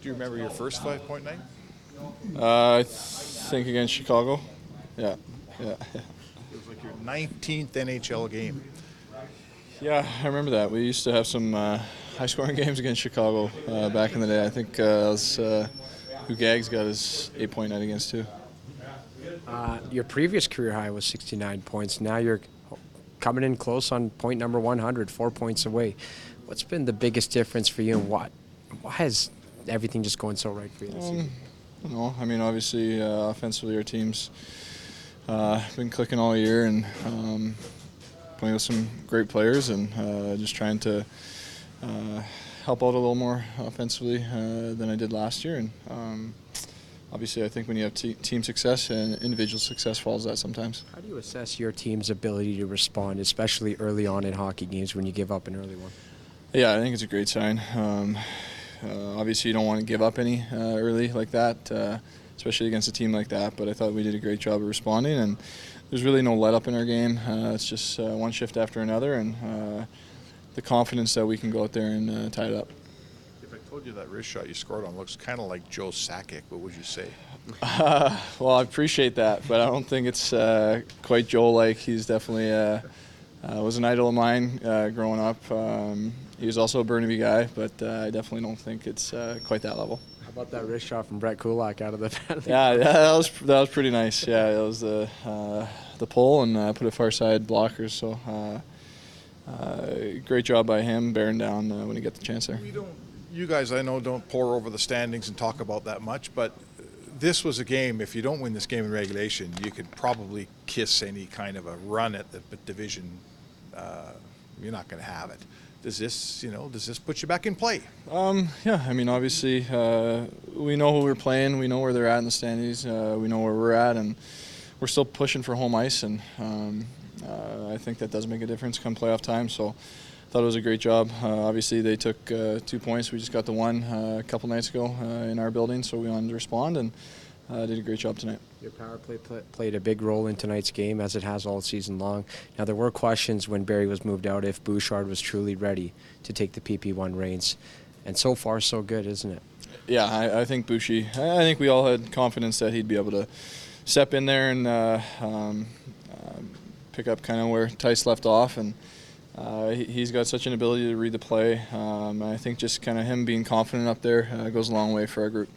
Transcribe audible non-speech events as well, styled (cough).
Do you remember your first five point night? Uh, I think against Chicago. Yeah, yeah, It was like your 19th NHL game. yeah. I remember that. We used to have some uh, high-scoring (laughs) games against Chicago uh, back in the day. I think uh, was uh, who Gags got his eight-point night against too. Uh, your previous career high was 69 points. Now you're coming in close on point number 100, four points away. What's been the biggest difference for you, and what? Why is everything just going so right for you this season? Know. I mean, obviously, uh, offensively, our team's uh, been clicking all year and um, playing with some great players and uh, just trying to uh, help out a little more offensively uh, than I did last year. And um, obviously, I think when you have te- team success and individual success follows that sometimes. How do you assess your team's ability to respond, especially early on in hockey games when you give up an early one? Yeah, I think it's a great sign. Um, uh, obviously, you don't want to give up any uh, early like that, uh, especially against a team like that. But I thought we did a great job of responding, and there's really no let up in our game. Uh, it's just uh, one shift after another, and uh, the confidence that we can go out there and uh, tie it up. If I told you that wrist shot you scored on looks kind of like Joe Sakic, what would you say? Uh, (laughs) well, I appreciate that, but I don't think it's uh, quite Joel like. He's definitely uh, was an idol of mine uh, growing up. Um, he was also a Burnaby guy, but uh, I definitely don't think it's uh, quite that level. How about that wrist shot from Brett Kulak out of the (laughs) penalty? Yeah, yeah, that was that was pretty nice. Yeah, that was the uh, the pull and uh, put a far side blocker. So uh, uh, great job by him bearing down uh, when he got the chance there. We don't. You guys, I know, don't pour over the standings and talk about that much, but this was a game. If you don't win this game in regulation, you could probably kiss any kind of a run at the division. Uh, you're not going to have it. Does this, you know, does this put you back in play? Um, yeah, I mean, obviously, uh, we know who we're playing. We know where they're at in the standings. Uh, we know where we're at, and we're still pushing for home ice. And um, uh, I think that does make a difference come playoff time. So, thought it was a great job. Uh, obviously, they took uh, two points. We just got the one uh, a couple nights ago uh, in our building, so we wanted to respond and uh, did a great job tonight. Your power play pl- played a big role in tonight's game, as it has all season long. Now, there were questions when Barrie was moved out if Bouchard was truly ready to take the PP1 reins. And so far, so good, isn't it? Yeah, I, I think Bushi. I think we all had confidence that he'd be able to step in there and uh, um, um pick up kind of where Tice left off, and uh, he, he's got such an ability to read the play. Um, I think just kind of him being confident up there uh, goes a long way for our group.